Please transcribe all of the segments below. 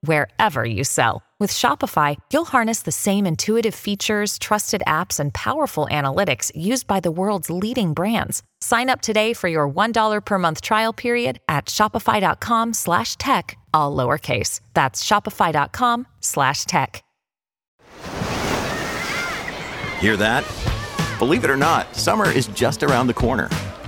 wherever you sell. With Shopify, you'll harness the same intuitive features, trusted apps, and powerful analytics used by the world's leading brands. Sign up today for your $1 per month trial period at shopify.com slash tech, all lowercase. That's shopify.com slash tech. Hear that? Believe it or not, summer is just around the corner.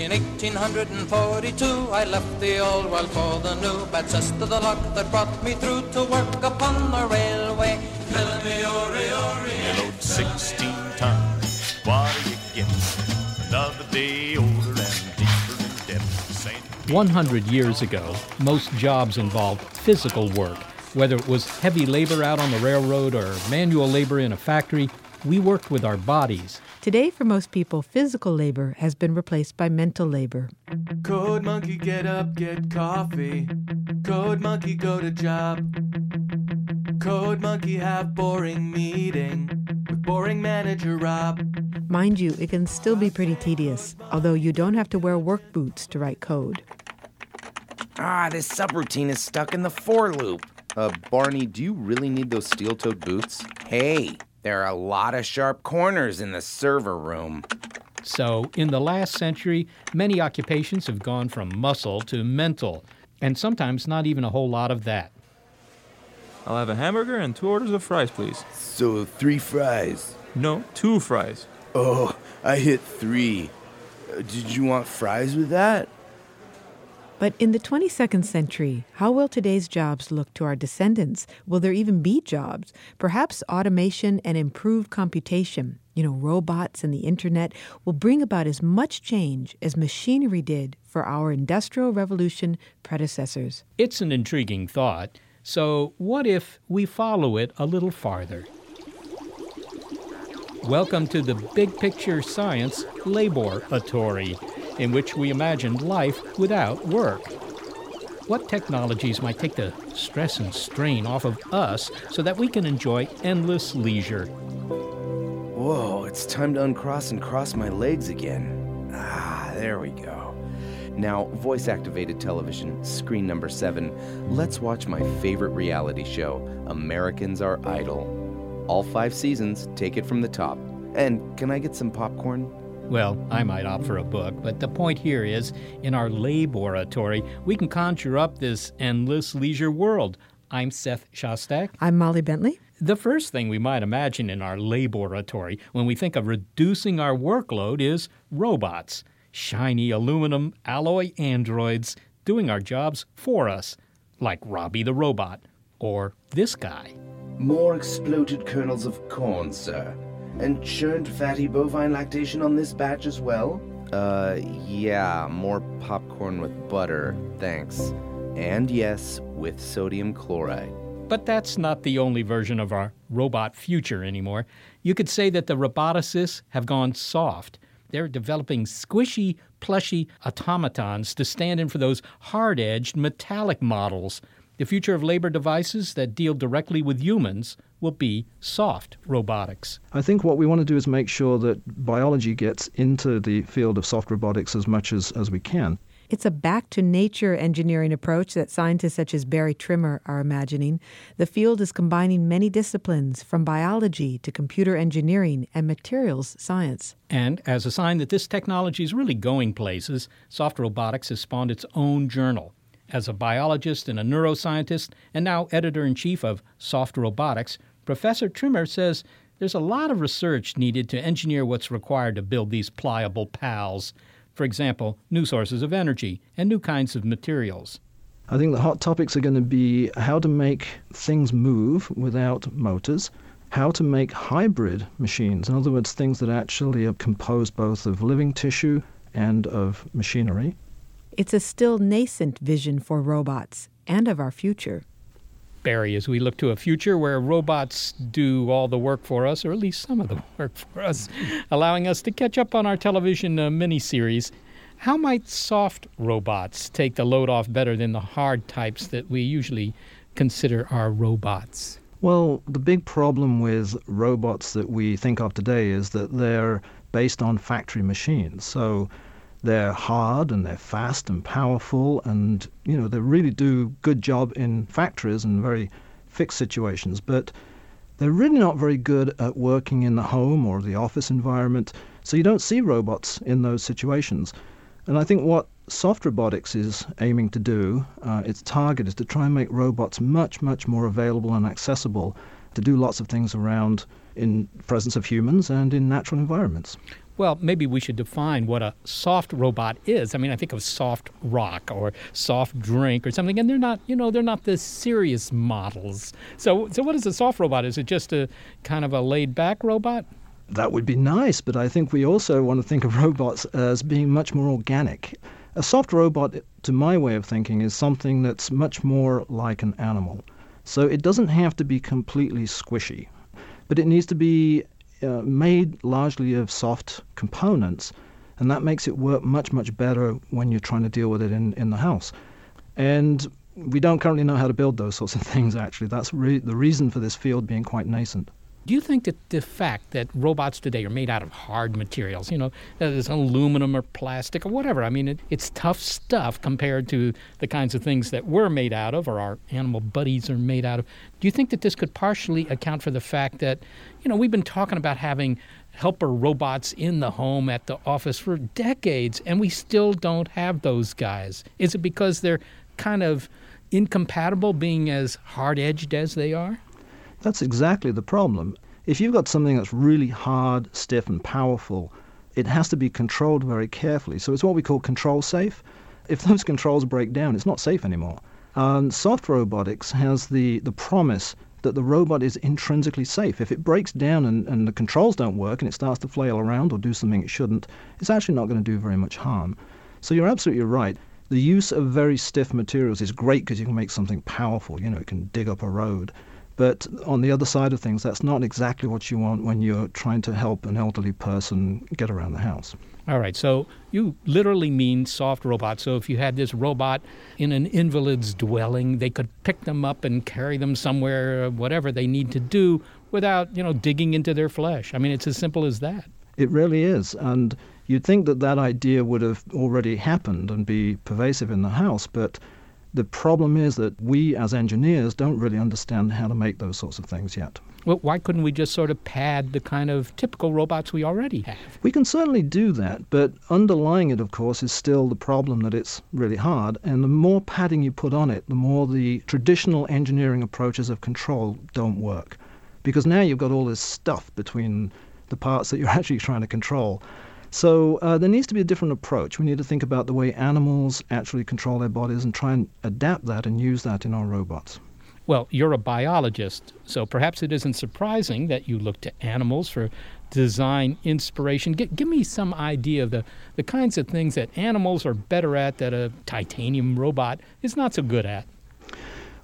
In 1842, I left the old world for the new. Bad cess to the luck that brought me through to work upon the railway. Filling me ori ori. You load 16 tons. What do you get? Another day older and deeper in debt. 100 years ago, most jobs involved physical work. Whether it was heavy labor out on the railroad or manual labor in a factory, we worked with our bodies. Today, for most people, physical labor has been replaced by mental labor. Code monkey, get up, get coffee. Code monkey, go to job. Code monkey, have boring meeting with boring manager Rob. Mind you, it can still be pretty tedious, although you don't have to wear work boots to write code. Ah, this subroutine is stuck in the for loop. Uh, Barney, do you really need those steel toed boots? Hey, there are a lot of sharp corners in the server room. So, in the last century, many occupations have gone from muscle to mental, and sometimes not even a whole lot of that. I'll have a hamburger and two orders of fries, please. So, three fries. No, two fries. Oh, I hit three. Uh, did you want fries with that? But in the 22nd century, how will today's jobs look to our descendants? Will there even be jobs? Perhaps automation and improved computation, you know, robots and the internet, will bring about as much change as machinery did for our Industrial Revolution predecessors. It's an intriguing thought. So, what if we follow it a little farther? Welcome to the Big Picture Science Laboratory, in which we imagined life without work. What technologies might take the stress and strain off of us so that we can enjoy endless leisure? Whoa, it's time to uncross and cross my legs again. Ah, there we go. Now, voice activated television, screen number seven. Let's watch my favorite reality show, Americans Are Idol. All five seasons, take it from the top. And can I get some popcorn? Well, I might opt for a book, but the point here is in our laboratory, we can conjure up this endless leisure world. I'm Seth Shostak. I'm Molly Bentley. The first thing we might imagine in our laboratory when we think of reducing our workload is robots. Shiny aluminum alloy androids doing our jobs for us, like Robby the robot or this guy. More exploded kernels of corn, sir. And churned fatty bovine lactation on this batch as well? Uh, yeah, more popcorn with butter, thanks. And yes, with sodium chloride. But that's not the only version of our robot future anymore. You could say that the roboticists have gone soft. They're developing squishy, plushy automatons to stand in for those hard edged metallic models. The future of labor devices that deal directly with humans will be soft robotics. I think what we want to do is make sure that biology gets into the field of soft robotics as much as, as we can. It's a back to nature engineering approach that scientists such as Barry Trimmer are imagining. The field is combining many disciplines, from biology to computer engineering and materials science. And as a sign that this technology is really going places, soft robotics has spawned its own journal. As a biologist and a neuroscientist, and now editor in chief of Soft Robotics, Professor Trimmer says there's a lot of research needed to engineer what's required to build these pliable pals. For example, new sources of energy and new kinds of materials. I think the hot topics are going to be how to make things move without motors how to make hybrid machines. In other words, things that actually are composed both of living tissue and of machinery. It's a still nascent vision for robots and of our future. Barry, as we look to a future where robots do all the work for us, or at least some of the work for us, allowing us to catch up on our television uh, miniseries, how might soft robots take the load off better than the hard types that we usually consider our robots? Well, the big problem with robots that we think of today is that they're based on factory machines. So they're hard and they're fast and powerful and you know they really do good job in factories and very fixed situations but they're really not very good at working in the home or the office environment so you don't see robots in those situations. And i think what soft robotics is aiming to do uh, its target is to try and make robots much much more available and accessible to do lots of things around in presence of humans and in natural environments well, maybe we should define what a soft robot is. I mean, I think of soft rock or soft drink or something, and they're not, you know, they're not the serious models. So, so what is a soft robot? Is it just a kind of a laid back robot? That would be nice, but I think we also want to think of robots as being much more organic. A soft robot, to my way of thinking, is something that's much more like an animal. So it doesn't have to be completely squishy, but it needs to be uh, made largely of soft components, and that makes it work much, much better when you're trying to deal with it in, in the house. And we don't currently know how to build those sorts of things, actually. That's re- the reason for this field being quite nascent. Do you think that the fact that robots today are made out of hard materials, you know, there's aluminum or plastic or whatever, I mean, it, it's tough stuff compared to the kinds of things that we're made out of or our animal buddies are made out of. Do you think that this could partially account for the fact that, you know, we've been talking about having helper robots in the home, at the office for decades, and we still don't have those guys? Is it because they're kind of incompatible being as hard edged as they are? That's exactly the problem. If you've got something that's really hard, stiff, and powerful, it has to be controlled very carefully. So it's what we call control safe. If those controls break down, it's not safe anymore. And soft robotics has the, the promise that the robot is intrinsically safe. If it breaks down and, and the controls don't work and it starts to flail around or do something it shouldn't, it's actually not going to do very much harm. So you're absolutely right. The use of very stiff materials is great because you can make something powerful. You know, it can dig up a road. But on the other side of things, that's not exactly what you want when you're trying to help an elderly person get around the house. All right, so you literally mean soft robots. So if you had this robot in an invalid's dwelling, they could pick them up and carry them somewhere, whatever they need to do, without you know digging into their flesh. I mean, it's as simple as that. It really is, and you'd think that that idea would have already happened and be pervasive in the house, but the problem is that we as engineers don't really understand how to make those sorts of things yet. Well, why couldn't we just sort of pad the kind of typical robots we already have? We can certainly do that, but underlying it, of course, is still the problem that it's really hard. And the more padding you put on it, the more the traditional engineering approaches of control don't work. Because now you've got all this stuff between the parts that you're actually trying to control. So uh, there needs to be a different approach. We need to think about the way animals actually control their bodies and try and adapt that and use that in our robots. Well, you're a biologist, so perhaps it isn't surprising that you look to animals for design inspiration. G- give me some idea of the, the kinds of things that animals are better at that a titanium robot is not so good at.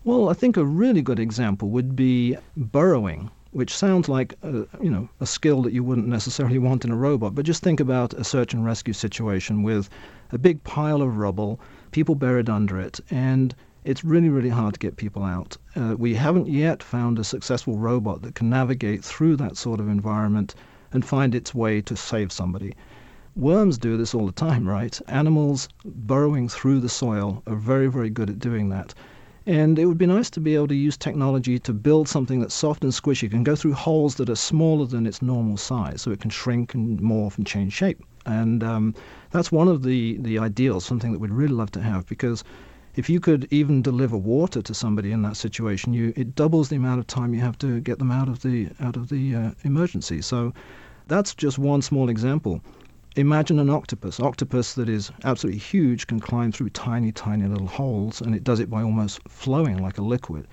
Well, I think a really good example would be burrowing which sounds like a, you know a skill that you wouldn't necessarily want in a robot. But just think about a search and rescue situation with a big pile of rubble, people buried under it, and it's really really hard to get people out. Uh, we haven't yet found a successful robot that can navigate through that sort of environment and find its way to save somebody. Worms do this all the time, right? Animals burrowing through the soil are very, very good at doing that. And it would be nice to be able to use technology to build something that's soft and squishy, can go through holes that are smaller than its normal size, so it can shrink and morph and change shape. And um, that's one of the, the ideals, something that we'd really love to have, because if you could even deliver water to somebody in that situation, you it doubles the amount of time you have to get them out of the out of the uh, emergency. So that's just one small example. Imagine an octopus. Octopus that is absolutely huge can climb through tiny, tiny little holes, and it does it by almost flowing like a liquid.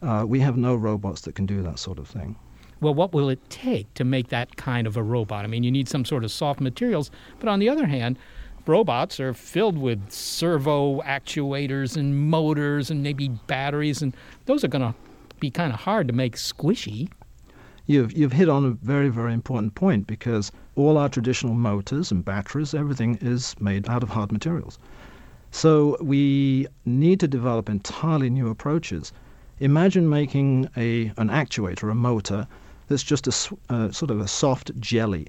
Uh, we have no robots that can do that sort of thing. Well, what will it take to make that kind of a robot? I mean, you need some sort of soft materials, but on the other hand, robots are filled with servo actuators and motors and maybe batteries, and those are going to be kind of hard to make squishy. You've, you've hit on a very, very important point because all our traditional motors and batteries, everything is made out of hard materials. So we need to develop entirely new approaches. Imagine making a, an actuator, a motor, that's just a uh, sort of a soft jelly.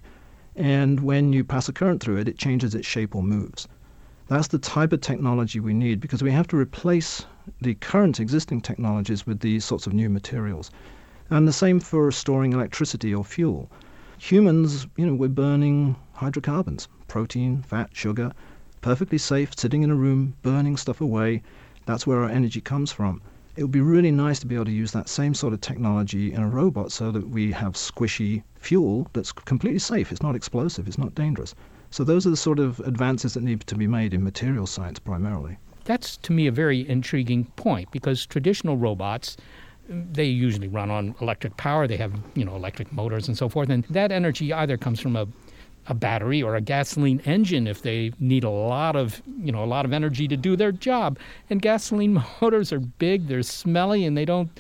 And when you pass a current through it, it changes its shape or moves. That's the type of technology we need because we have to replace the current existing technologies with these sorts of new materials. And the same for storing electricity or fuel. Humans, you know, we're burning hydrocarbons, protein, fat, sugar, perfectly safe, sitting in a room, burning stuff away. That's where our energy comes from. It would be really nice to be able to use that same sort of technology in a robot so that we have squishy fuel that's completely safe. It's not explosive, it's not dangerous. So those are the sort of advances that need to be made in material science primarily. That's to me a very intriguing point because traditional robots they usually run on electric power. They have, you know, electric motors and so forth. And that energy either comes from a a battery or a gasoline engine if they need a lot of you know a lot of energy to do their job. And gasoline motors are big they're smelly and they don't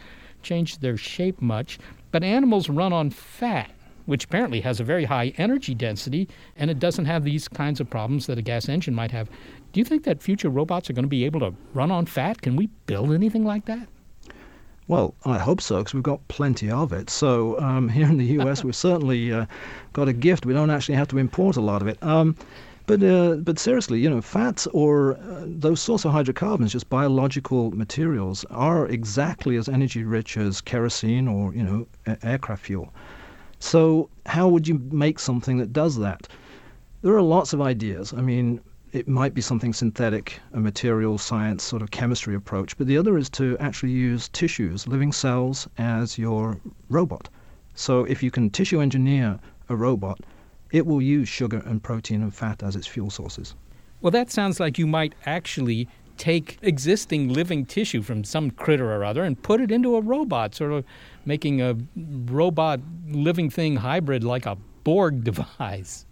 change their shape much. But animals run on fat which apparently has a very high energy density and it doesn't have these kinds of problems that a gas engine might have. Do you think that future robots are going to be able to run on fat? Can we build anything like that well, I hope so, because we've got plenty of it. So um, here in the U.S., we've certainly uh, got a gift. We don't actually have to import a lot of it. Um, but uh, but seriously, you know, fats or uh, those sorts of hydrocarbons, just biological materials, are exactly as energy rich as kerosene or you know a- aircraft fuel. So how would you make something that does that? There are lots of ideas. I mean, it might be something synthetic, a material science sort of chemistry approach, but the other is to actually use tissues, living cells, as your robot. So if you can tissue engineer a robot, it will use sugar and protein and fat as its fuel sources. Well, that sounds like you might actually take existing living tissue from some critter or other and put it into a robot, sort of making a robot living thing hybrid like a Borg device.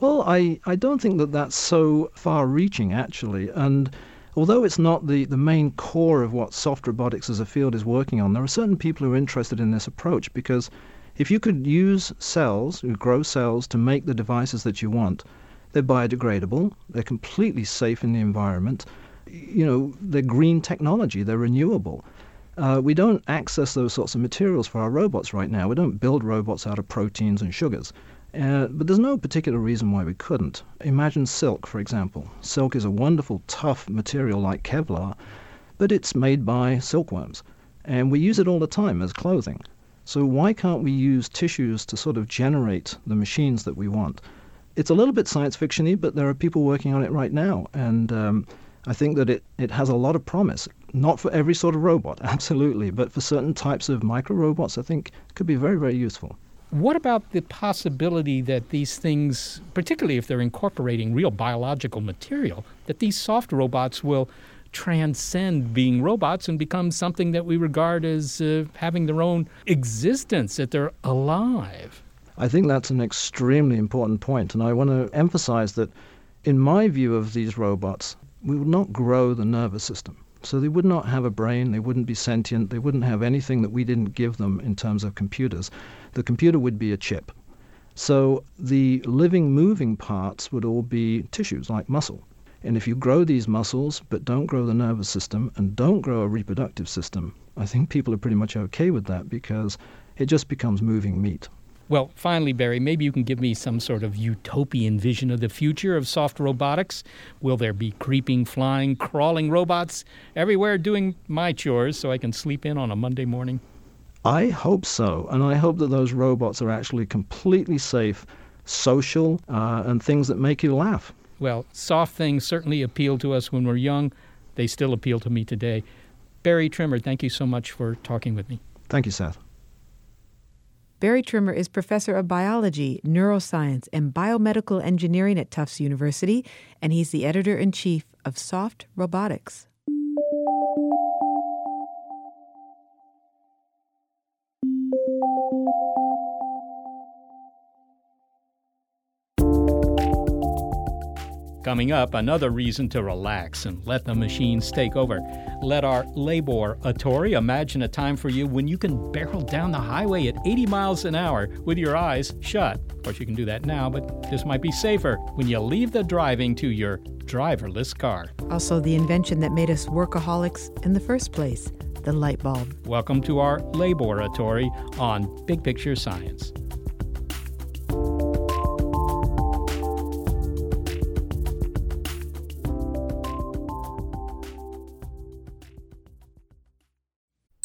Well, I, I don't think that that's so far reaching, actually. And although it's not the, the main core of what soft robotics as a field is working on, there are certain people who are interested in this approach because if you could use cells, grow cells, to make the devices that you want, they're biodegradable, they're completely safe in the environment, you know, they're green technology, they're renewable. Uh, we don't access those sorts of materials for our robots right now. We don't build robots out of proteins and sugars. Uh, but there's no particular reason why we couldn't. Imagine silk, for example. Silk is a wonderful, tough material like Kevlar, but it's made by silkworms, and we use it all the time as clothing. So why can't we use tissues to sort of generate the machines that we want? It's a little bit science fictiony, but there are people working on it right now, and um, I think that it, it has a lot of promise. Not for every sort of robot, absolutely, but for certain types of micro robots, I think could be very, very useful. What about the possibility that these things, particularly if they're incorporating real biological material, that these soft robots will transcend being robots and become something that we regard as uh, having their own existence, that they're alive? I think that's an extremely important point, and I want to emphasize that in my view of these robots, we will not grow the nervous system. So they would not have a brain, they wouldn't be sentient, they wouldn't have anything that we didn't give them in terms of computers. The computer would be a chip. So the living, moving parts would all be tissues like muscle. And if you grow these muscles but don't grow the nervous system and don't grow a reproductive system, I think people are pretty much okay with that because it just becomes moving meat. Well, finally, Barry, maybe you can give me some sort of utopian vision of the future of soft robotics. Will there be creeping, flying, crawling robots everywhere doing my chores so I can sleep in on a Monday morning? I hope so. And I hope that those robots are actually completely safe, social, uh, and things that make you laugh. Well, soft things certainly appeal to us when we're young. They still appeal to me today. Barry Trimmer, thank you so much for talking with me. Thank you, Seth. Barry Trimmer is professor of biology, neuroscience, and biomedical engineering at Tufts University, and he's the editor in chief of Soft Robotics. Coming up, another reason to relax and let the machines take over. Let our laboratory imagine a time for you when you can barrel down the highway at 80 miles an hour with your eyes shut. Of course, you can do that now, but this might be safer when you leave the driving to your driverless car. Also, the invention that made us workaholics in the first place the light bulb. Welcome to our laboratory on Big Picture Science.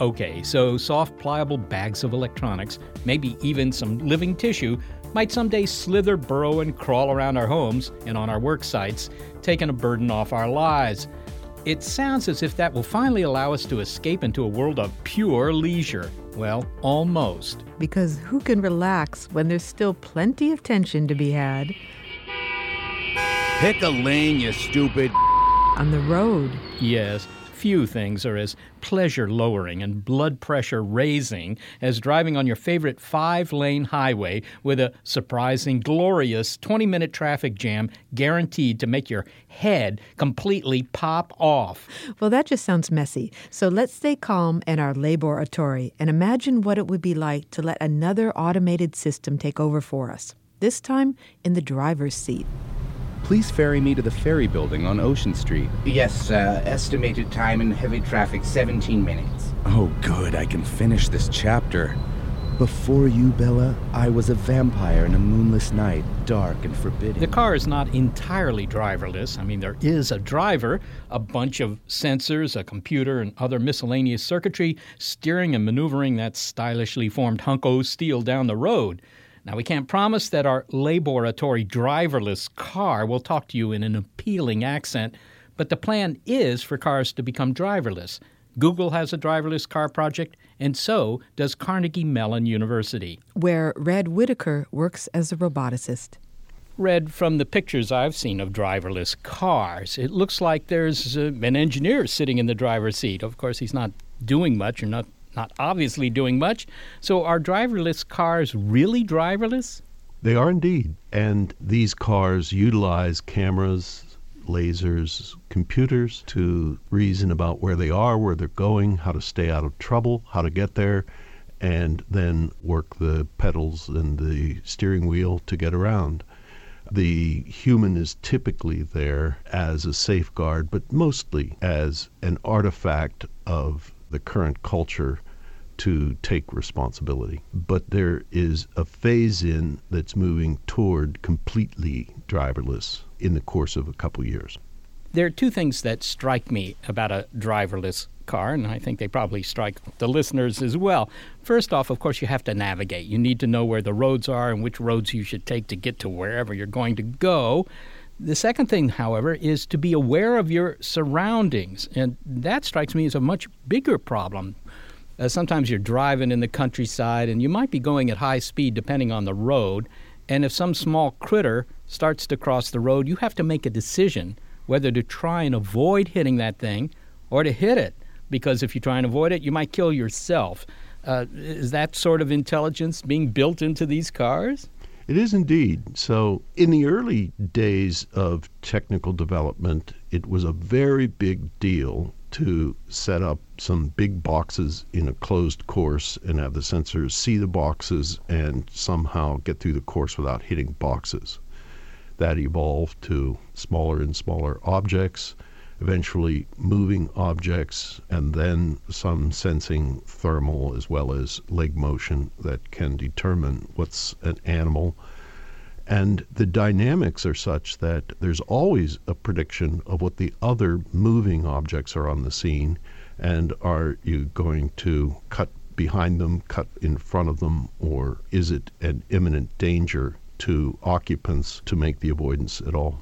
Okay, so soft, pliable bags of electronics, maybe even some living tissue, might someday slither, burrow, and crawl around our homes and on our work sites, taking a burden off our lives. It sounds as if that will finally allow us to escape into a world of pure leisure. Well, almost. Because who can relax when there's still plenty of tension to be had? Pick a lane, you stupid. On the road. Yes, few things are as pleasure lowering and blood pressure raising as driving on your favorite five lane highway with a surprising, glorious 20 minute traffic jam guaranteed to make your head completely pop off. Well, that just sounds messy. So let's stay calm in our laboratory and imagine what it would be like to let another automated system take over for us, this time in the driver's seat. Please ferry me to the ferry building on Ocean Street. Yes, sir. Estimated time in heavy traffic 17 minutes. Oh, good. I can finish this chapter. Before you, Bella, I was a vampire in a moonless night, dark and forbidding. The car is not entirely driverless. I mean, there is a driver, a bunch of sensors, a computer, and other miscellaneous circuitry steering and maneuvering that stylishly formed hunko steel down the road. Now, we can't promise that our laboratory driverless car will talk to you in an appealing accent, but the plan is for cars to become driverless. Google has a driverless car project, and so does Carnegie Mellon University. Where Red Whittaker works as a roboticist. Red, from the pictures I've seen of driverless cars, it looks like there's uh, an engineer sitting in the driver's seat. Of course, he's not doing much or not not obviously doing much. So are driverless cars really driverless? They are indeed. And these cars utilize cameras, lasers, computers to reason about where they are, where they're going, how to stay out of trouble, how to get there, and then work the pedals and the steering wheel to get around. The human is typically there as a safeguard, but mostly as an artifact of the current culture to take responsibility. But there is a phase in that's moving toward completely driverless in the course of a couple years. There are two things that strike me about a driverless car, and I think they probably strike the listeners as well. First off, of course, you have to navigate. You need to know where the roads are and which roads you should take to get to wherever you're going to go. The second thing, however, is to be aware of your surroundings, and that strikes me as a much bigger problem. Uh, sometimes you're driving in the countryside and you might be going at high speed depending on the road, and if some small critter starts to cross the road, you have to make a decision whether to try and avoid hitting that thing or to hit it, because if you try and avoid it, you might kill yourself. Uh, is that sort of intelligence being built into these cars? It is indeed. So, in the early days of technical development, it was a very big deal to set up some big boxes in a closed course and have the sensors see the boxes and somehow get through the course without hitting boxes. That evolved to smaller and smaller objects eventually moving objects, and then some sensing thermal as well as leg motion that can determine what's an animal. And the dynamics are such that there's always a prediction of what the other moving objects are on the scene. And are you going to cut behind them, cut in front of them, or is it an imminent danger to occupants to make the avoidance at all?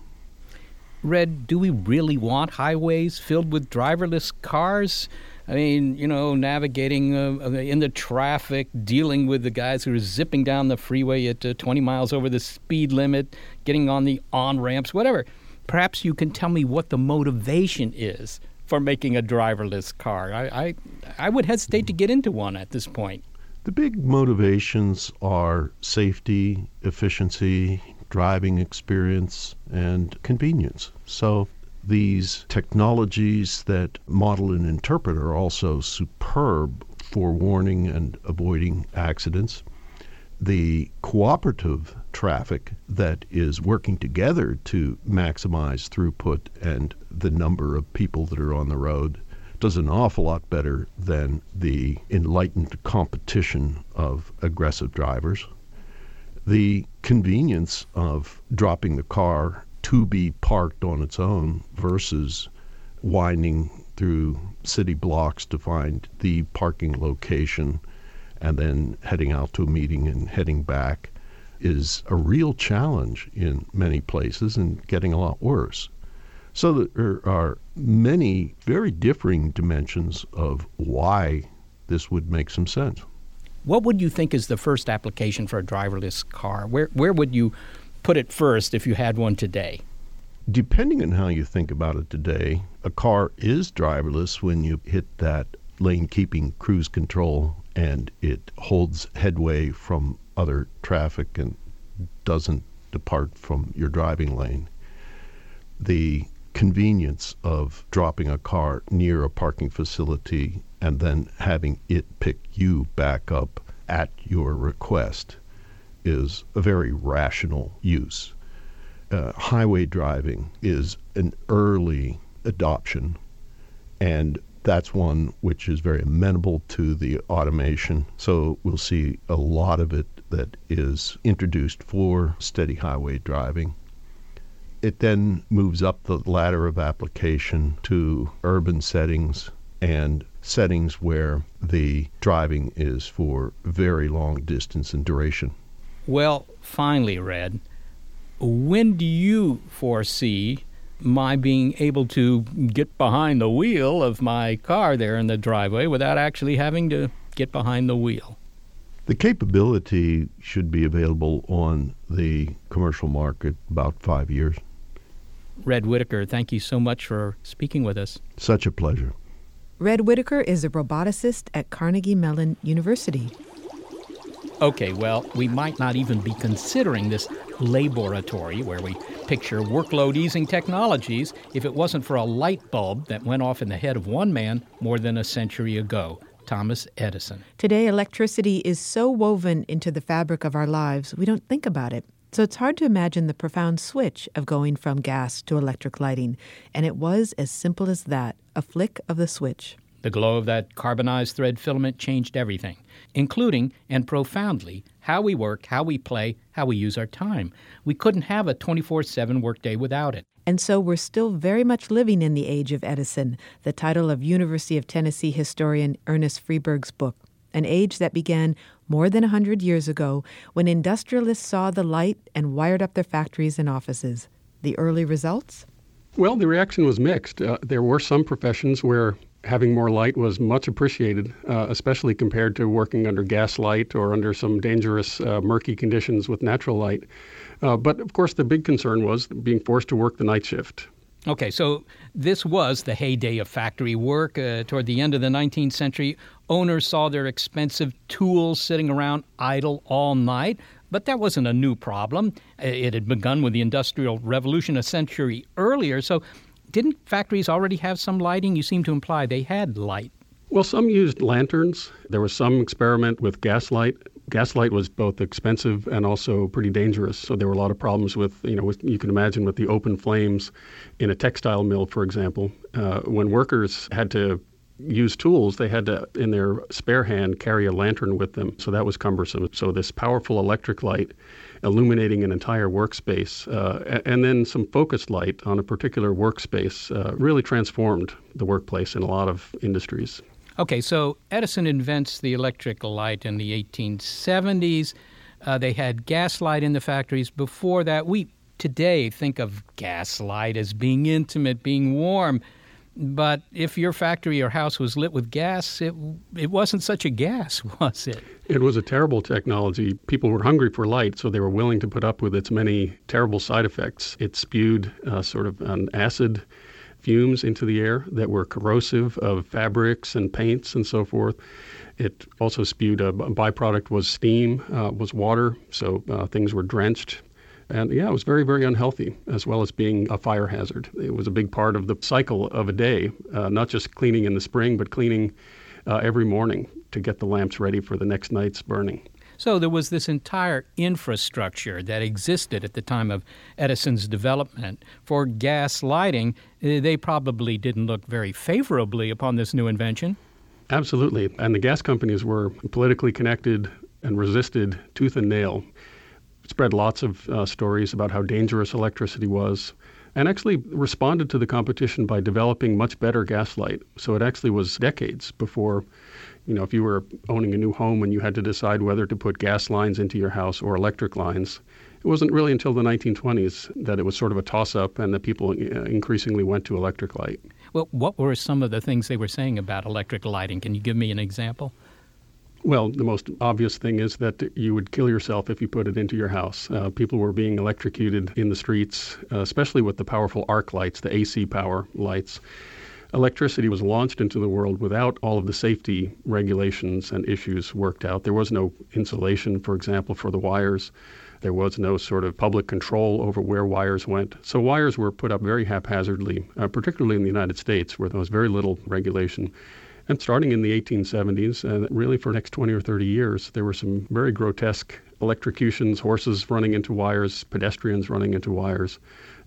Red, do we really want highways filled with driverless cars? I mean, you know, navigating uh, uh in the traffic, dealing with the guys who are zipping down the freeway at uh, 20 miles over the speed limit, getting on the on ramps, whatever. Perhaps you can tell me what the motivation is for making a driverless car. I, I, I would hesitate to get into one at this point. The big motivations are safety, efficiency, driving experience, and convenience. So these technologies that model and interpret are also superb for warning and avoiding accidents. The cooperative traffic that is working together to maximize throughput and the number of people that are on the road does an awful lot better than the enlightened competition of aggressive drivers. The convenience of dropping the car to be parked on its own versus winding through city blocks to find the parking location and then heading out to a meeting and heading back is a real challenge in many places and getting a lot worse. So there are many very differing dimensions of why this would make some sense. What would you think is the first application for a driverless car? Where where would you put it first if you had one today? Depending on how you think about it today, a car is driverless when you hit that lane keeping cruise control and it holds headway from other traffic and doesn't depart from your driving lane. The convenience of dropping a car near a parking facility and then having it pick you back up at your request is a very rational use. Uh, highway driving is an early adoption, and that's one which is very amenable to the automation. So we'll see a lot of it that is introduced for steady highway driving. It then moves up the ladder of application to urban settings and settings where the driving is for very long distance and duration. Well, finally, Red, when do you foresee my being able to get behind the wheel of my car there in the driveway without actually having to get behind the wheel? The capability should be available on the commercial market about five years. Red Whittaker, thank you so much for speaking with us. Such a pleasure. Red Whittaker is a roboticist at Carnegie Mellon University. Okay, well, we might not even be considering this laboratory where we picture workload easing technologies if it wasn't for a light bulb that went off in the head of one man more than a century ago. Thomas Edison. Today, electricity is so woven into the fabric of our lives, we don't think about it. So it's hard to imagine the profound switch of going from gas to electric lighting. And it was as simple as that a flick of the switch. The glow of that carbonized thread filament changed everything, including and profoundly how we work, how we play, how we use our time. We couldn't have a 24 7 workday without it. And so we're still very much living in the age of Edison, the title of University of Tennessee historian Ernest Freeberg's book, an age that began more than a 100 years ago when industrialists saw the light and wired up their factories and offices. The early results? Well, the reaction was mixed. Uh, there were some professions where having more light was much appreciated, uh, especially compared to working under gas light or under some dangerous, uh, murky conditions with natural light. Uh, but of course, the big concern was being forced to work the night shift. Okay, so this was the heyday of factory work. Uh, toward the end of the 19th century, owners saw their expensive tools sitting around idle all night. But that wasn't a new problem. It had begun with the Industrial Revolution a century earlier. So didn't factories already have some lighting? You seem to imply they had light. Well, some used lanterns. There was some experiment with gaslight. Gaslight was both expensive and also pretty dangerous. So there were a lot of problems with, you know, with, you can imagine with the open flames in a textile mill, for example. Uh, when workers had to use tools, they had to, in their spare hand, carry a lantern with them. So that was cumbersome. So this powerful electric light illuminating an entire workspace, uh, and then some focused light on a particular workspace uh, really transformed the workplace in a lot of industries. Okay, so Edison invents the electric light in the 1870s. Uh, they had gas light in the factories. Before that, we today think of gas light as being intimate, being warm. But if your factory or house was lit with gas, it it wasn't such a gas, was it? It was a terrible technology. People were hungry for light, so they were willing to put up with its many terrible side effects. It spewed uh, sort of an acid fumes into the air that were corrosive of fabrics and paints and so forth. It also spewed a, byproduct was steam, uh, was water, so uh, things were drenched. And yeah, it was very, very unhealthy, as well as being a fire hazard. It was a big part of the cycle of a day, uh, not just cleaning in the spring, but cleaning uh, every morning to get the lamps ready for the next night's burning. So there was this entire infrastructure that existed at the time of Edison's development for gas lighting. Uh, they probably didn't look very favorably upon this new invention. Absolutely. And the gas companies were politically connected and resisted tooth and nail. Spread lots of uh, stories about how dangerous electricity was, and actually responded to the competition by developing much better gaslight. So it actually was decades before, you know, if you were owning a new home and you had to decide whether to put gas lines into your house or electric lines, it wasn't really until the 1920s that it was sort of a toss up and that people uh, increasingly went to electric light. Well, what were some of the things they were saying about electric lighting? Can you give me an example? Well, the most obvious thing is that you would kill yourself if you put it into your house. Uh, people were being electrocuted in the streets, uh, especially with the powerful arc lights, the AC power lights. Electricity was launched into the world without all of the safety regulations and issues worked out. There was no insulation, for example, for the wires. There was no sort of public control over where wires went. So wires were put up very haphazardly, uh, particularly in the United States, where there was very little regulation. And starting in the 1870s, and really for the next 20 or 30 years, there were some very grotesque electrocutions, horses running into wires, pedestrians running into wires,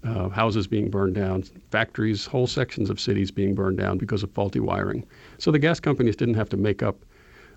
uh, houses being burned down, factories, whole sections of cities being burned down because of faulty wiring. So the gas companies didn't have to make up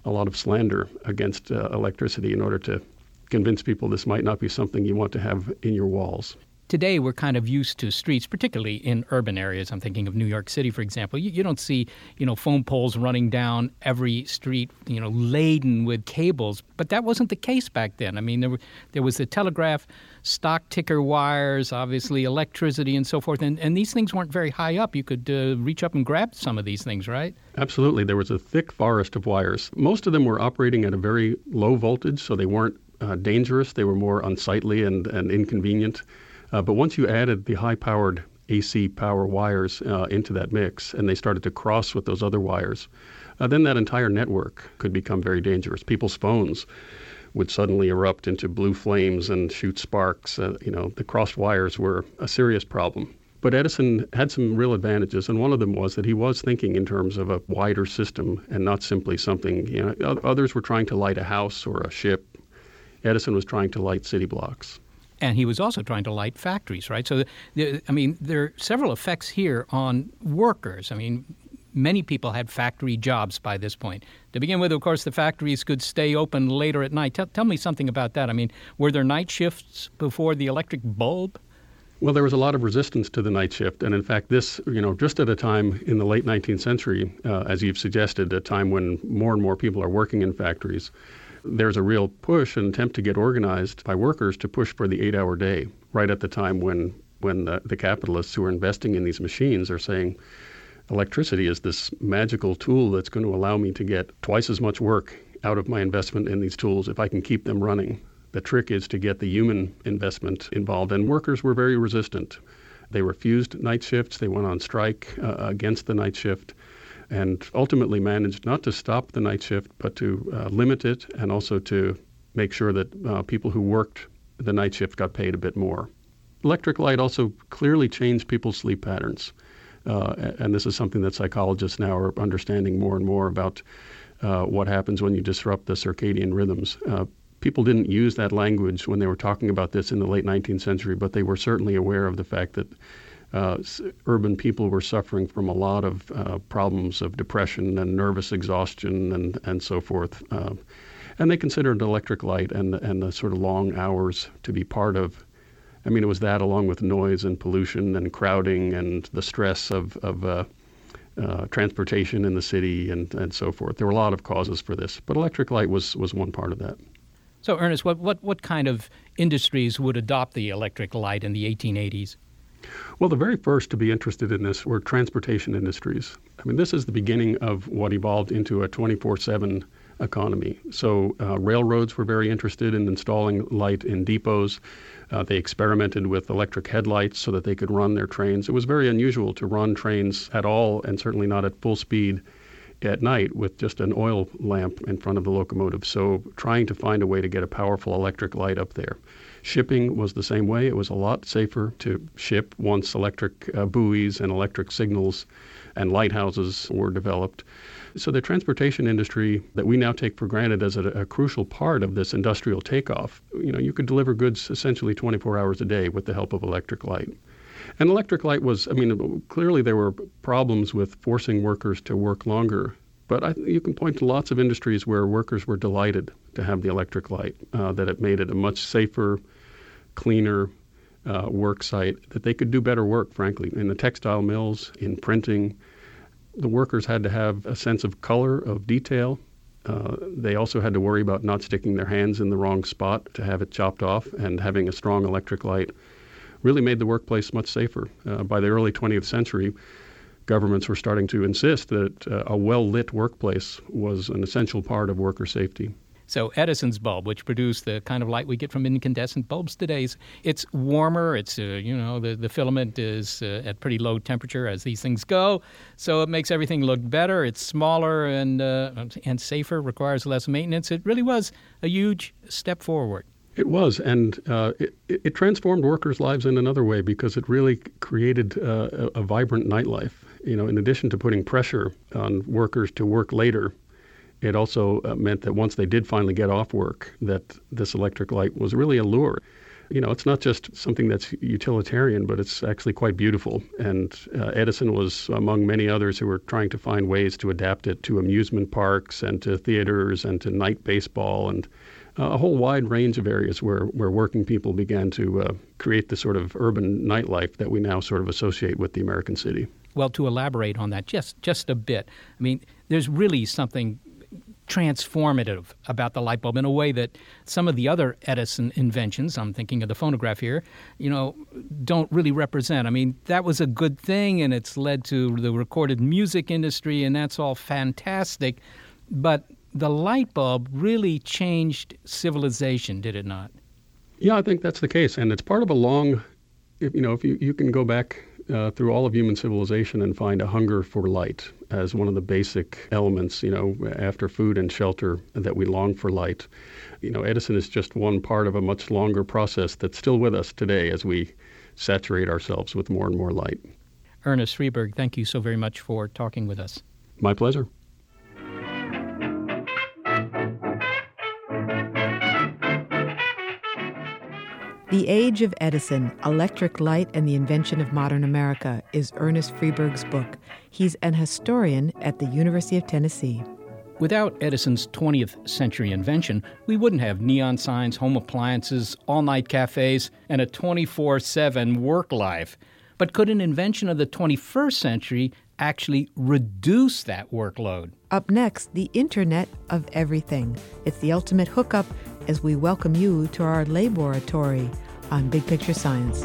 a lot of slander against uh, electricity in order to convince people this might not be something you want to have in your walls today we're kind of used to streets, particularly in urban areas. I'm thinking of New York City, for example. You, you, don't see, you know, phone poles running down every street, you know, laden with cables. But that wasn't the case back then. I mean, there were, there was the telegraph, stock ticker wires, obviously electricity, and so forth. And, and these things weren't very high up. You could uh, reach up and grab some of these things, right? Absolutely. There was a thick forest of wires. Most of them were operating at a very low voltage, so they weren't uh, dangerous. They were more unsightly and, and inconvenient. Uh, but once you added the high powered AC power wires uh, into that mix and they started to cross with those other wires, uh, then that entire network could become very dangerous. People's phones would suddenly erupt into blue flames and shoot sparks. Uh, you know, the crossed wires were a serious problem. But Edison had some real advantages, and one of them was that he was thinking in terms of a wider system and not simply something. You know, others were trying to light a house or a ship. Edison was trying to light city blocks and he was also trying to light factories, right? So, I mean, there are several effects here on workers. I mean, many people had factory jobs by this point. To begin with, of course, the factories could stay open later at night. Tell, tell me something about that. I mean, were there night shifts before the electric bulb? Well, there was a lot of resistance to the night shift, and in fact, this, you know, just at a time in the late 19th century, uh, as you've suggested, a time when more and more people are working in factories, there's a real push and attempt to get organized by workers to push for the eight hour day, right at the time when, when the, the capitalists who are investing in these machines are saying, electricity is this magical tool that's going to allow me to get twice as much work out of my investment in these tools if I can keep them running. The trick is to get the human investment involved, and workers were very resistant. They refused night shifts, they went on strike uh, against the night shift and ultimately managed not to stop the night shift, but to uh, limit it and also to make sure that uh, people who worked the night shift got paid a bit more. Electric light also clearly changed people's sleep patterns. Uh, and this is something that psychologists now are understanding more and more about uh, what happens when you disrupt the circadian rhythms. Uh, people didn't use that language when they were talking about this in the late 19th century, but they were certainly aware of the fact that uh, urban people were suffering from a lot of uh, problems of depression and nervous exhaustion and, and so forth. Uh, and they considered electric light and, and the sort of long hours to be part of. I mean, it was that along with noise and pollution and crowding and the stress of, of uh, uh, transportation in the city, and, and so forth. There were a lot of causes for this, but electric light was, was one part of that. So, Ernest, what, what, what kind of industries would adopt the electric light in the 1880s? Well, the very first to be interested in this were transportation industries. I mean, this is the beginning of what evolved into a 24 7 economy. So, uh, railroads were very interested in installing light in depots. Uh, they experimented with electric headlights so that they could run their trains. It was very unusual to run trains at all, and certainly not at full speed at night with just an oil lamp in front of the locomotive. So, trying to find a way to get a powerful electric light up there. Shipping was the same way. It was a lot safer to ship once electric uh, buoys and electric signals and lighthouses were developed. So the transportation industry that we now take for granted as a, a, crucial part of this industrial takeoff, you know, you could deliver goods essentially 24 hours a day with the help of electric light. And electric light was, I mean, clearly there were problems with forcing workers to work longer. But I, you can point to lots of industries where workers were delighted to have the electric light, uh, that it made it a much safer, cleaner uh, work site, that they could do better work, frankly. In the textile mills, in printing, the workers had to have a sense of color, of detail. Uh, they also had to worry about not sticking their hands in the wrong spot to have it chopped off, and having a strong electric light really made the workplace much safer. Uh, by the early 20th century, governments were starting to insist that uh, a well lit workplace was an essential part of worker safety. So Edison's bulb, which produced the kind of light we get from incandescent bulbs today, is it's warmer. It's uh, you know the the filament is uh, at pretty low temperature as these things go, so it makes everything look better. It's smaller and uh, and safer, requires less maintenance. It really was a huge step forward. It was, and uh, it, it, transformed workers' lives in another way because it really created uh, a, a vibrant nightlife. You know, in addition to putting pressure on workers to work later it also uh, meant that once they did finally get off work, that this electric light was really a lure. You know, it's not just something that's utilitarian, but it's actually quite beautiful. And uh, Edison was among many others who were trying to find ways to adapt it to amusement parks and to theaters and to night baseball and uh, a whole wide range of areas where, where working people began to uh, create the sort of urban nightlife that we now sort of associate with the American city. Well, to elaborate on that just just a bit, I mean, there's really something transformative about the light bulb in a way that some of the other Edison inventions, I'm thinking of the phonograph here, you know, don't really represent. I mean, that was a good thing and it's led to the recorded music industry and that's all fantastic, but the light bulb really changed civilization, did it not? Yeah, I think that's the case and it's part of a long you know, if you, you can go back uh, through all of human civilization and find a hunger for light as one of the basic elements, you know, after food and shelter, that we long for light. You know, Edison is just one part of a much longer process that's still with us today as we saturate ourselves with more and more light. Ernest Freeberg, thank you so very much for talking with us. My pleasure. The Age of Edison Electric Light and the Invention of Modern America is Ernest Freeberg's book. He's an historian at the University of Tennessee. Without Edison's 20th century invention, we wouldn't have neon signs, home appliances, all night cafes, and a 24 7 work life. But could an invention of the 21st century actually reduce that workload? Up next, the Internet of Everything. It's the ultimate hookup as we welcome you to our laboratory on Big Picture Science.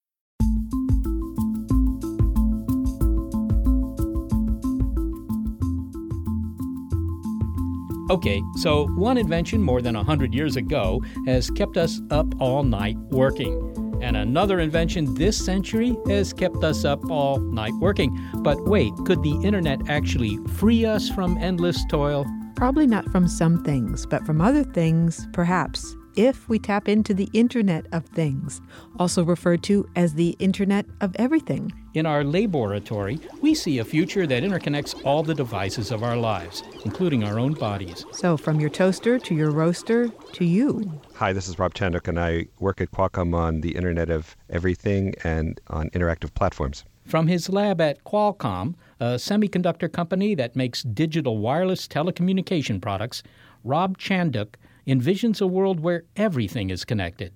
Okay, so one invention more than 100 years ago has kept us up all night working. And another invention this century has kept us up all night working. But wait, could the internet actually free us from endless toil? Probably not from some things, but from other things, perhaps. if we tap into the Internet of Things, also referred to as the Internet of Everything. In our laboratory, we see a future that interconnects all the devices of our lives, including our own bodies. So, from your toaster to your roaster to you. Hi, this is Rob Chandhok, and I work at Qualcomm on the Internet of Everything and on interactive platforms. From his lab at Qualcomm, a semiconductor company that makes digital wireless telecommunication products, Rob Chandhok envisions a world where everything is connected.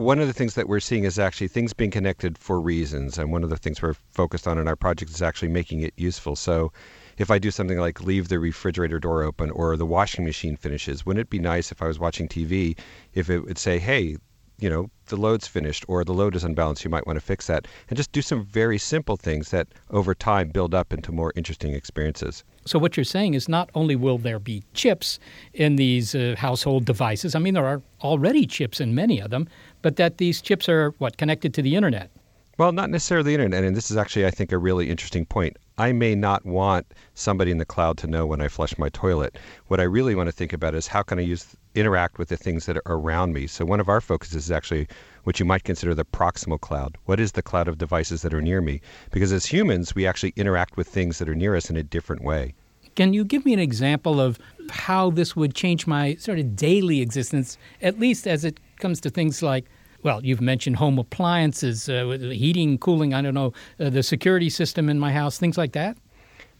One of the things that we're seeing is actually things being connected for reasons. And one of the things we're focused on in our project is actually making it useful. So if I do something like leave the refrigerator door open or the washing machine finishes, wouldn't it be nice if I was watching TV if it would say, hey, you know, the load's finished or the load is unbalanced, you might want to fix that. And just do some very simple things that over time build up into more interesting experiences. So, what you're saying is not only will there be chips in these uh, household devices, I mean, there are already chips in many of them, but that these chips are what, connected to the internet? Well, not necessarily the internet. And this is actually, I think, a really interesting point. I may not want somebody in the cloud to know when I flush my toilet. What I really want to think about is how can I use interact with the things that are around me. So one of our focuses is actually what you might consider the proximal cloud. What is the cloud of devices that are near me? Because as humans, we actually interact with things that are near us in a different way. Can you give me an example of how this would change my sort of daily existence, at least as it comes to things like well, you've mentioned home appliances, uh, heating, cooling, I don't know, uh, the security system in my house, things like that?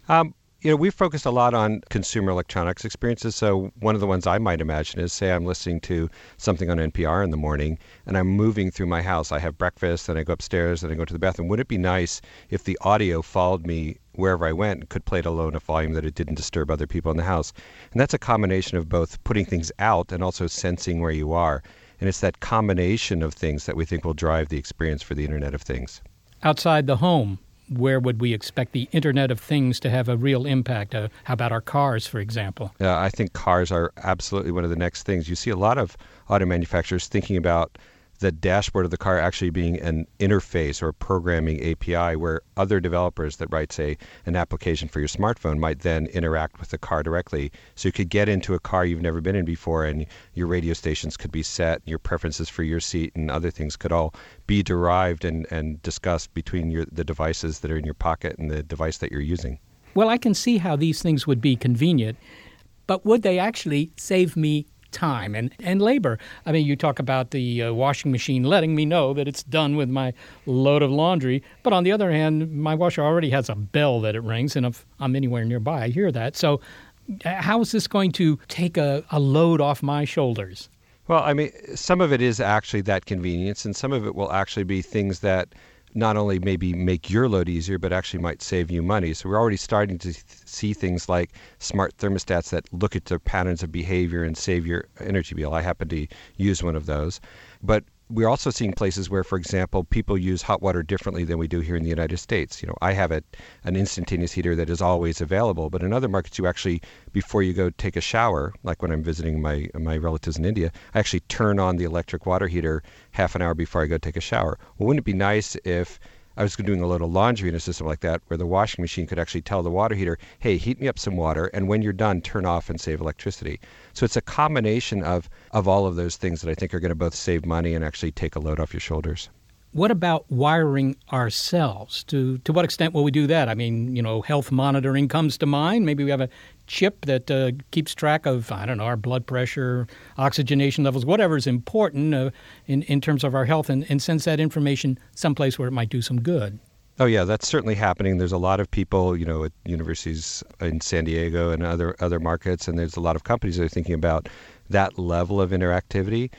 Um, you know, we've focused a lot on consumer electronics experiences. So one of the ones I might imagine is say I'm listening to something on NPR in the morning and I'm moving through my house. I have breakfast, then I go upstairs, then I go to the bathroom. Would it be nice if the audio followed me wherever I went and could play it at a volume that it didn't disturb other people in the house? And that's a combination of both putting things out and also sensing where you are. And it's that combination of things that we think will drive the experience for the Internet of Things. Outside the home, where would we expect the Internet of Things to have a real impact? Uh, how about our cars, for example? Yeah, I think cars are absolutely one of the next things. You see a lot of auto manufacturers thinking about the dashboard of the car actually being an interface or programming API where other developers that write, say, an application for your smartphone might then interact with the car directly. So you could get into a car you've never been in before and your radio stations could be set, your preferences for your seat and other things could all be derived and, and discussed between your, the devices that are in your pocket and the device that you're using. Well, I can see how these things would be convenient, but would they actually save me time and, and labor. I mean, you talk about the uh, washing machine letting me know that it's done with my load of laundry, but on the other hand, my washer already has a bell that it rings, and if I'm anywhere nearby, I hear that. So, uh, how is this going to take a, a load off my shoulders? Well, I mean, some of it is actually that convenience, and some of it will actually be things that not only maybe make your load easier, but actually might save you money. So we're already starting to see things like smart thermostats that look at the patterns of behavior and save your energy bill. I happen to use one of those. But we're also seeing places where, for example, people use hot water differently than we do here in the United States. You know, I have a, an instantaneous heater that is always available, but in other markets, you actually, before you go take a shower, like when I'm visiting my my relatives in India, I actually turn on the electric water heater half an hour before I go take a shower. Well, wouldn't it be nice if I was doing a load of laundry in a system like that where the washing machine could actually tell the water heater, hey, heat me up some water, and when you're done, turn off and save electricity. So it's a combination of, of all of those things that I think are going to both save money and actually take a load off your shoulders. What about wiring ourselves? To to what extent will we do that? I mean, you know, health monitoring comes to mind. Maybe we have a chip that uh, keeps track of I don't know our blood pressure, oxygenation levels, whatever is important uh, in in terms of our health, and, and sends that information someplace where it might do some good. Oh yeah, that's certainly happening. There's a lot of people, you know, at universities in San Diego and other other markets, and there's a lot of companies that are thinking about that level of interactivity.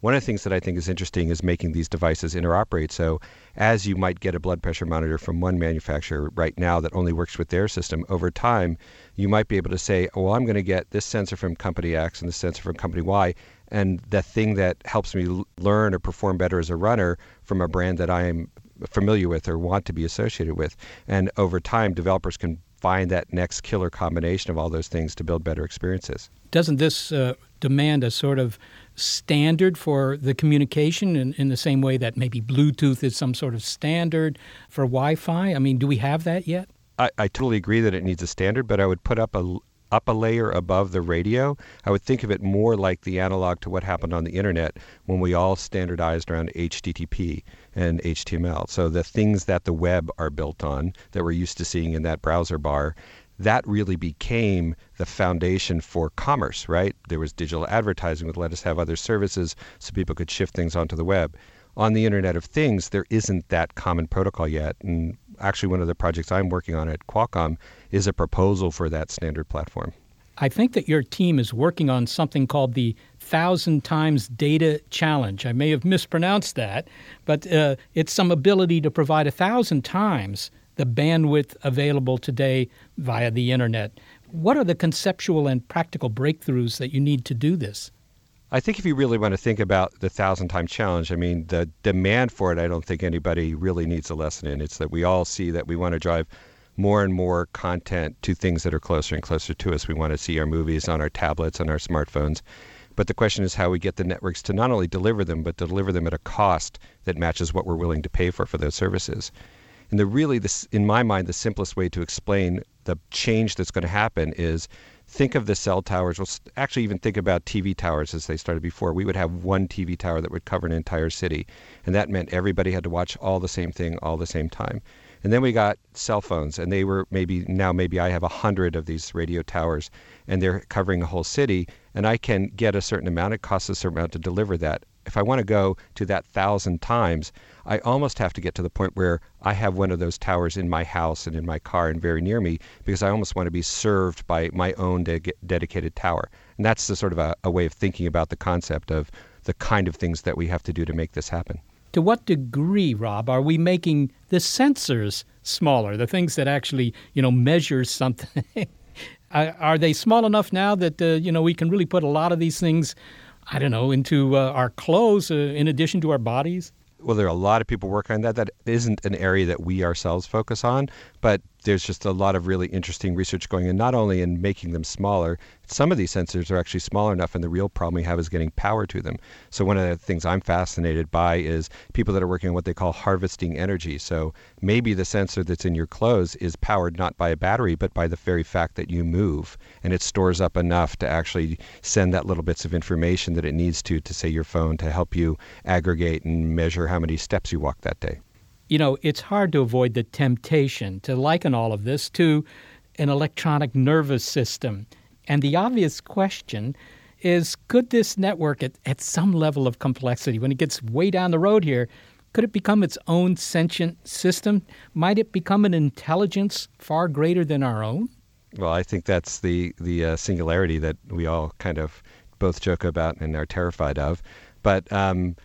One of the things that I think is interesting is making these devices interoperate. So, as you might get a blood pressure monitor from one manufacturer right now that only works with their system, over time, you might be able to say, oh, well, I'm going to get this sensor from company X and this sensor from company Y, and the thing that helps me learn or perform better as a runner from a brand that I am familiar with or want to be associated with. And over time, developers can find that next killer combination of all those things to build better experiences. Doesn't this uh, demand a sort of standard for the communication in, in the same way that maybe Bluetooth is some sort of standard for Wi Fi? I mean, do we have that yet? I, I totally agree that it needs a standard, but I would put up a, up a layer above the radio. I would think of it more like the analog to what happened on the internet when we all standardized around HTTP and HTML. So the things that the web are built on that we're used to seeing in that browser bar, that really became the foundation for commerce, right? There was digital advertising that let us have other services so people could shift things onto the web. On the Internet of Things, there isn't that common protocol yet. And actually, one of the projects I'm working on at Qualcomm is a proposal for that standard platform. I think that your team is working on something called the Thousand Times Data Challenge. I may have mispronounced that, but uh, it's some ability to provide a thousand times the bandwidth available today via the internet. What are the conceptual and practical breakthroughs that you need to do this? I think if you really want to think about the thousand time challenge, I mean, the demand for it, I don't think anybody really needs a lesson in. It's that we all see that we want to drive more and more content to things that are closer and closer to us. We want to see our movies on our tablets on our smartphones. But the question is how we get the networks to not only deliver them, but deliver them at a cost that matches what we're willing to pay for for those services. And the really, this, in my mind, the simplest way to explain the change that's going to happen is think of the cell towers. Well, actually, even think about TV towers as they started before. We would have one TV tower that would cover an entire city, and that meant everybody had to watch all the same thing all the same time. And then we got cell phones, and they were maybe now maybe I have a hundred of these radio towers, and they're covering a whole city, and I can get a certain amount. It costs a certain amount to deliver that. If I want to go to that thousand times, I almost have to get to the point where I have one of those towers in my house and in my car and very near me because I almost want to be served by my own de- dedicated tower. And that's the sort of a, a way of thinking about the concept of the kind of things that we have to do to make this happen to what degree, Rob, are we making the sensors smaller, the things that actually, you know, measure something? are they small enough now that, uh, you know, we can really put a lot of these things, I don't know, into uh, our clothes uh, in addition to our bodies? Well, there are a lot of people working on that. That isn't an area that we ourselves focus on, but there's just a lot of really interesting research going in, not only in making them smaller. Some of these sensors are actually smaller enough, and the real problem we have is getting power to them. So, one of the things I'm fascinated by is people that are working on what they call harvesting energy. So, maybe the sensor that's in your clothes is powered not by a battery, but by the very fact that you move, and it stores up enough to actually send that little bits of information that it needs to, to say your phone, to help you aggregate and measure how many steps you walk that day you know, it's hard to avoid the temptation to liken all of this to an electronic nervous system. And the obvious question is could this network, at, at some level of complexity, when it gets way down the road here, could it become its own sentient system? Might it become an intelligence far greater than our own? Well, I think that's the the uh, singularity that we all kind of both joke about and are terrified of. But um,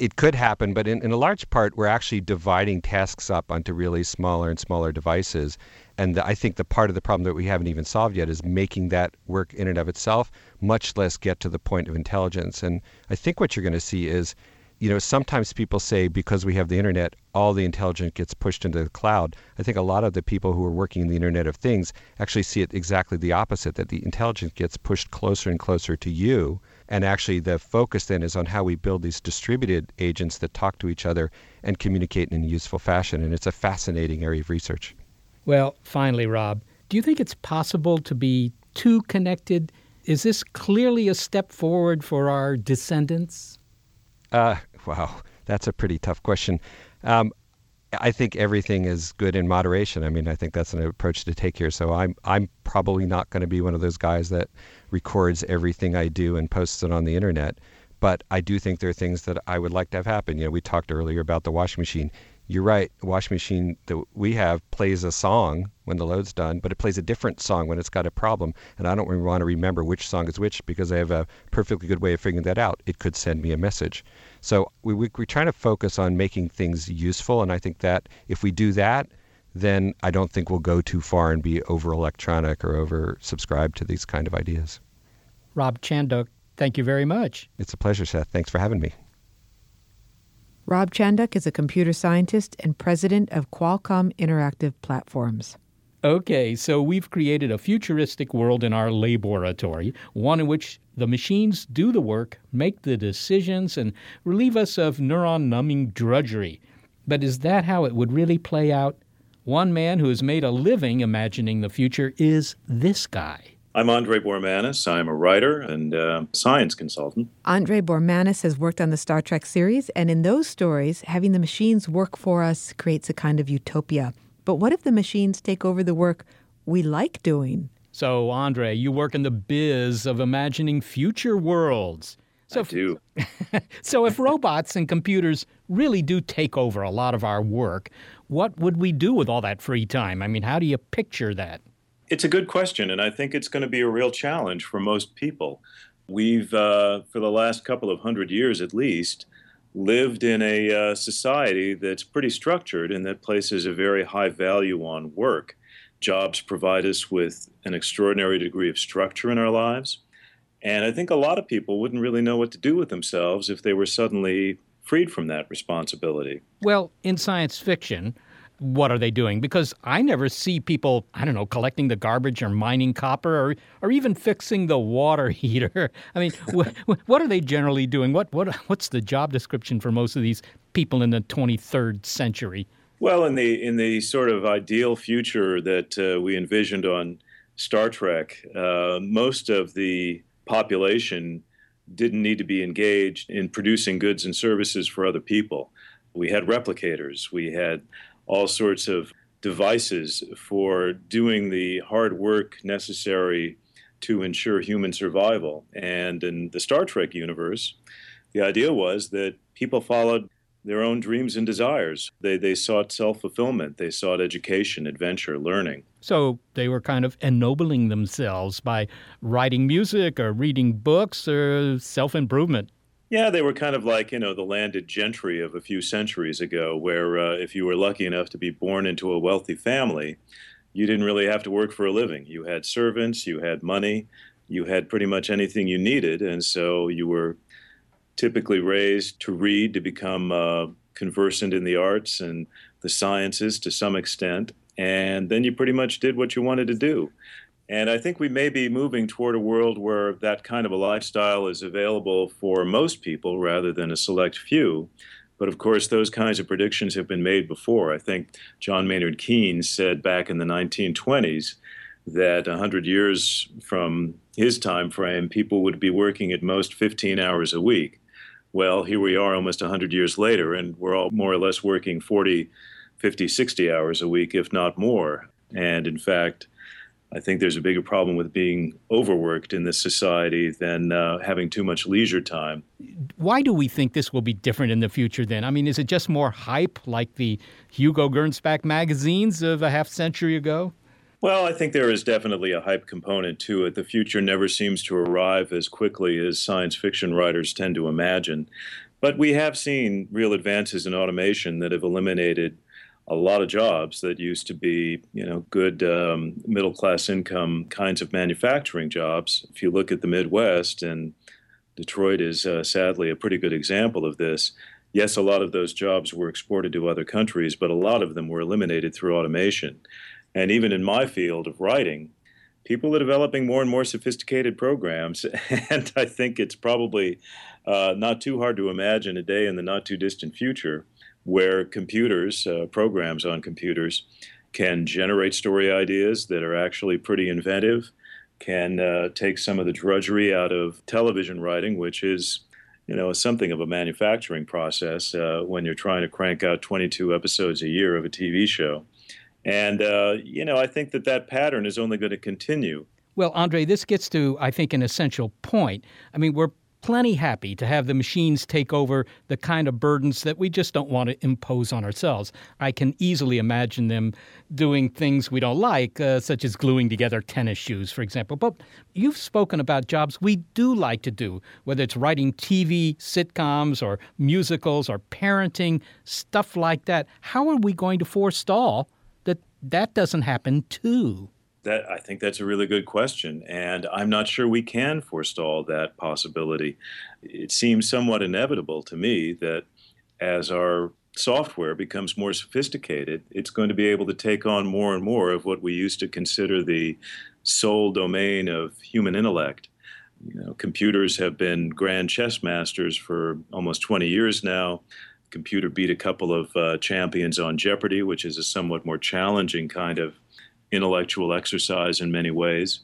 it could happen, but in, in a large part, we're actually dividing tasks up onto really smaller and smaller devices. And the, I think the part of the problem that we haven't even solved yet is making that work in and of itself, much less get to the point of intelligence. And I think what you're going to see is, you know, sometimes people say because we have the internet, all the intelligence gets pushed into the cloud. I think a lot of the people who are working in the Internet of Things actually see it exactly the opposite that the intelligence gets pushed closer and closer to you and actually, the focus then is on how we build these distributed agents that talk to each other and communicate in a useful fashion. And it's a fascinating area of research. Well, finally, Rob, do you think it's possible to be too connected? Is this clearly a step forward for our descendants? Uh, wow, that's a pretty tough question. Um, I think everything is good in moderation. I mean, I think that's an approach to take here. So I'm I'm probably not going to be one of those guys that records everything I do and posts it on the internet. But I do think there are things that I would like to have happen. You know, we talked earlier about the washing machine. You're right. The washing machine that we have plays a song when the load's done, but it plays a different song when it's got a problem. And I don't really want to remember which song is which because I have a perfectly good way of figuring that out. It could send me a message. So we, we, we're trying to focus on making things useful. And I think that if we do that, then I don't think we'll go too far and be over electronic or over subscribed to these kind of ideas. Rob Chandhok, thank you very much. It's a pleasure, Seth. Thanks for having me. Rob Chandhok is a computer scientist and president of Qualcomm Interactive Platforms. Okay, so we've created a futuristic world in our laboratory, one in which the machines do the work, make the decisions, and relieve us of neuron numbing drudgery. But is that how it would really play out? One man who has made a living imagining the future is this guy. I'm Andre Bormanis. I'm a writer and uh, science consultant. Andre Bormanis has worked on the Star Trek series, and in those stories, having the machines work for us creates a kind of utopia. But what if the machines take over the work we like doing? So, Andre, you work in the biz of imagining future worlds. So I do. so, if robots and computers really do take over a lot of our work, what would we do with all that free time? I mean, how do you picture that? It's a good question, and I think it's going to be a real challenge for most people. We've, uh, for the last couple of hundred years at least, lived in a uh, society that's pretty structured and that places a very high value on work. Jobs provide us with an extraordinary degree of structure in our lives. And I think a lot of people wouldn't really know what to do with themselves if they were suddenly freed from that responsibility. Well, in science fiction, what are they doing? Because I never see people, I don't know, collecting the garbage or mining copper or, or even fixing the water heater. I mean, wh- what are they generally doing? What, what, what's the job description for most of these people in the 23rd century? Well, in the in the sort of ideal future that uh, we envisioned on Star Trek, uh, most of the population didn't need to be engaged in producing goods and services for other people. We had replicators. We had all sorts of devices for doing the hard work necessary to ensure human survival. And in the Star Trek universe, the idea was that people followed their own dreams and desires. They, they sought self fulfillment, they sought education, adventure, learning. So they were kind of ennobling themselves by writing music or reading books or self improvement. Yeah, they were kind of like, you know, the landed gentry of a few centuries ago, where uh, if you were lucky enough to be born into a wealthy family, you didn't really have to work for a living. You had servants, you had money, you had pretty much anything you needed. And so you were typically raised to read, to become uh, conversant in the arts and the sciences to some extent. And then you pretty much did what you wanted to do. And I think we may be moving toward a world where that kind of a lifestyle is available for most people rather than a select few. But of course, those kinds of predictions have been made before. I think John Maynard Keynes said back in the 1920s that 100 years from his time frame, people would be working at most 15 hours a week. Well, here we are almost 100 years later, and we're all more or less working 40, 50, 60 hours a week, if not more. And in fact, I think there's a bigger problem with being overworked in this society than uh, having too much leisure time. Why do we think this will be different in the future then? I mean, is it just more hype like the Hugo Gernsback magazines of a half century ago? Well, I think there is definitely a hype component to it. The future never seems to arrive as quickly as science fiction writers tend to imagine. But we have seen real advances in automation that have eliminated a lot of jobs that used to be, you know, good um, middle class income kinds of manufacturing jobs. If you look at the Midwest, and Detroit is uh, sadly a pretty good example of this. Yes, a lot of those jobs were exported to other countries, but a lot of them were eliminated through automation. And even in my field of writing, people are developing more and more sophisticated programs. And I think it's probably uh, not too hard to imagine a day in the not too distant future where computers, uh, programs on computers, can generate story ideas that are actually pretty inventive, can uh, take some of the drudgery out of television writing, which is, you know, something of a manufacturing process uh, when you're trying to crank out 22 episodes a year of a TV show. And, uh, you know, I think that that pattern is only going to continue. Well, Andre, this gets to, I think, an essential point. I mean, we're plenty happy to have the machines take over the kind of burdens that we just don't want to impose on ourselves. I can easily imagine them doing things we don't like, uh, such as gluing together tennis shoes, for example. But you've spoken about jobs we do like to do, whether it's writing TV sitcoms or musicals or parenting, stuff like that. How are we going to forestall that that doesn't happen too? That I think that's a really good question, and I'm not sure we can forestall that possibility. It seems somewhat inevitable to me that as our software becomes more sophisticated, it's going to be able to take on more and more of what we used to consider the sole domain of human intellect. You know, computers have been grand chess masters for almost 20 years now. computer beat a couple of uh, champions on Jeopardy, which is a somewhat more challenging kind of intellectual exercise in many ways.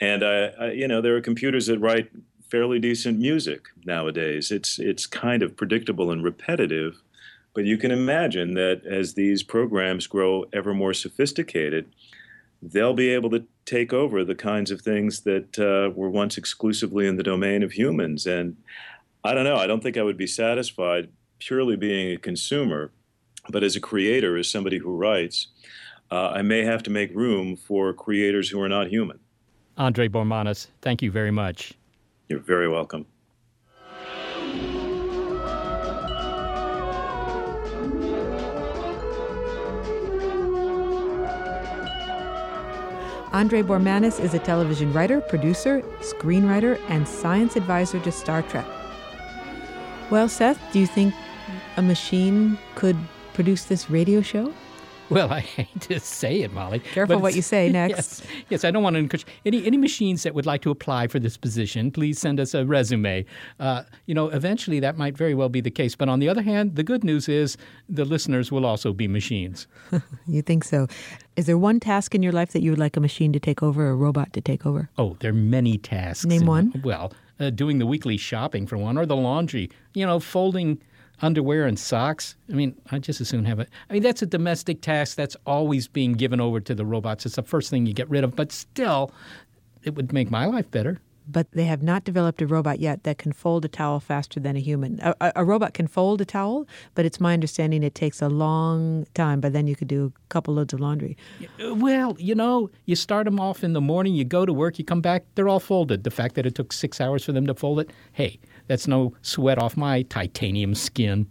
And I, I, you know, there are computers that write fairly decent music nowadays. It's it's kind of predictable and repetitive, but you can imagine that as these programs grow ever more sophisticated, they'll be able to take over the kinds of things that uh, were once exclusively in the domain of humans. And I don't know. I don't think I would be satisfied purely being a consumer, but as a creator, as somebody who writes, uh, I may have to make room for creators who are not human. Andre Bormanis, thank you very much. You're very welcome. Andre Bormanis is a television writer, producer, screenwriter, and science advisor to Star Trek. Well, Seth, do you think a machine could produce this radio show? Well, I hate to say it, Molly. Careful what you say next. Yes, yes, I don't want to encourage any any machines that would like to apply for this position. Please send us a resume. Uh, you know, eventually that might very well be the case. But on the other hand, the good news is the listeners will also be machines. you think so? Is there one task in your life that you would like a machine to take over, or a robot to take over? Oh, there are many tasks. Name in- one. Well, uh, doing the weekly shopping for one, or the laundry. You know, folding underwear and socks. I mean, I just as soon have it. I mean, that's a domestic task that's always being given over to the robots. It's the first thing you get rid of, but still, it would make my life better. But they have not developed a robot yet that can fold a towel faster than a human. A, a, a robot can fold a towel, but it's my understanding it takes a long time. But then you could do a couple loads of laundry. Uh, Well, you know, you start them off in the morning, you go to work, you come back, they're all folded. The fact that it took six hours for them to fold it, hey, that's no sweat off my titanium skin.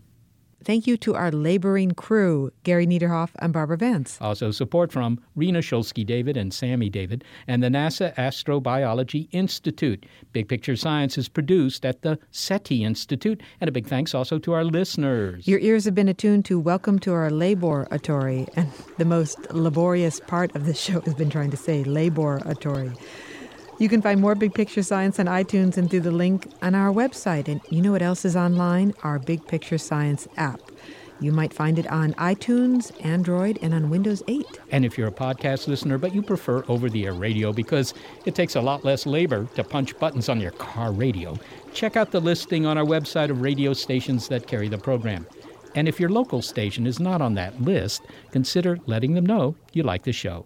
Thank you to our laboring crew, Gary Niederhoff and Barbara Vance. Also, support from Rena Shulsky David and Sammy David and the NASA Astrobiology Institute. Big Picture Science is produced at the SETI Institute. And a big thanks also to our listeners. Your ears have been attuned to Welcome to Our Laboratory, and the most laborious part of the show has been trying to say laboratory. You can find more Big Picture Science on iTunes and through the link on our website. And you know what else is online? Our Big Picture Science app. You might find it on iTunes, Android, and on Windows 8. And if you're a podcast listener, but you prefer over the air radio because it takes a lot less labor to punch buttons on your car radio, check out the listing on our website of radio stations that carry the program. And if your local station is not on that list, consider letting them know you like the show.